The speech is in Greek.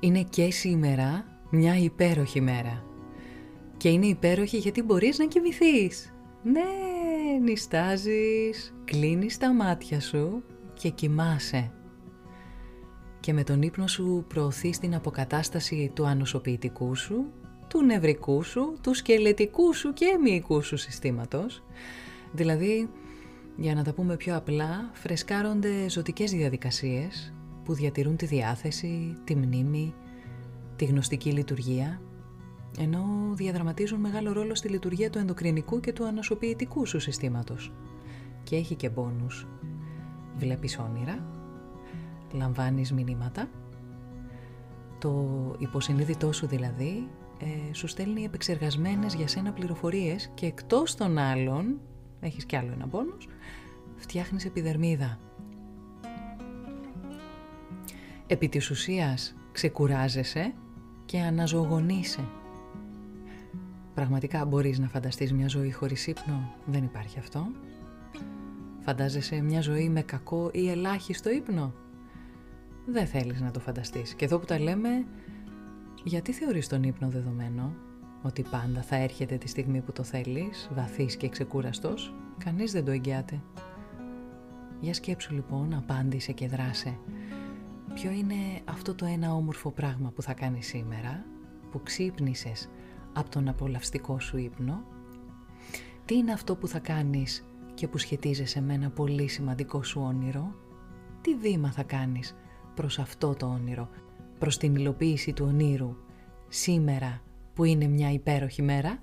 Είναι και σήμερα μια υπέροχη μέρα. Και είναι υπέροχη γιατί μπορείς να κοιμηθείς. Ναι, νιστάζεις, κλείνεις τα μάτια σου και κοιμάσαι. Και με τον ύπνο σου προωθείς την αποκατάσταση του ανοσοποιητικού σου, του νευρικού σου, του σκελετικού σου και μυϊκού σου συστήματος. Δηλαδή, για να τα πούμε πιο απλά, φρεσκάρονται ζωτικές διαδικασίες που διατηρούν τη διάθεση, τη μνήμη, τη γνωστική λειτουργία, ενώ διαδραματίζουν μεγάλο ρόλο στη λειτουργία του ενδοκρινικού και του ανοσοποιητικού σου συστήματος. Και έχει και μπόνους. Βλέπεις όνειρα, λαμβάνεις μηνύματα, το υποσυνείδητό σου δηλαδή ε, σου στέλνει επεξεργασμένες για σένα πληροφορίες και εκτός των άλλων, έχεις κι άλλο ένα μπόνους, φτιάχνεις επιδερμίδα. Επί της ουσίας ξεκουράζεσαι και αναζωογονείσαι. Πραγματικά μπορείς να φανταστείς μια ζωή χωρίς ύπνο, δεν υπάρχει αυτό. Φαντάζεσαι μια ζωή με κακό ή ελάχιστο ύπνο; Δεν θέλεις να το φανταστείς. Και εδώ που τα λέμε, γιατί θεωρείς τον ύπνο δεδομένο, ότι πάντα θα έρχεται τη στιγμή που το θέλεις, βαθύς και ξεκούραστος, κανείς δεν το εγγυάται. Για σκέψου λοιπόν, απάντησε και δράσε. Ποιο είναι αυτό το ένα όμορφο πράγμα που θα κάνεις σήμερα, που ξύπνησες από τον απολαυστικό σου ύπνο; Τι είναι αυτό που θα κάνεις και που σχετίζεσαι με ένα πολύ σημαντικό σου όνειρο; Τι βήμα θα κάνεις προς αυτό το όνειρο, προς την υλοποίηση του ονείρου, σήμερα που είναι μια υπέροχη μέρα;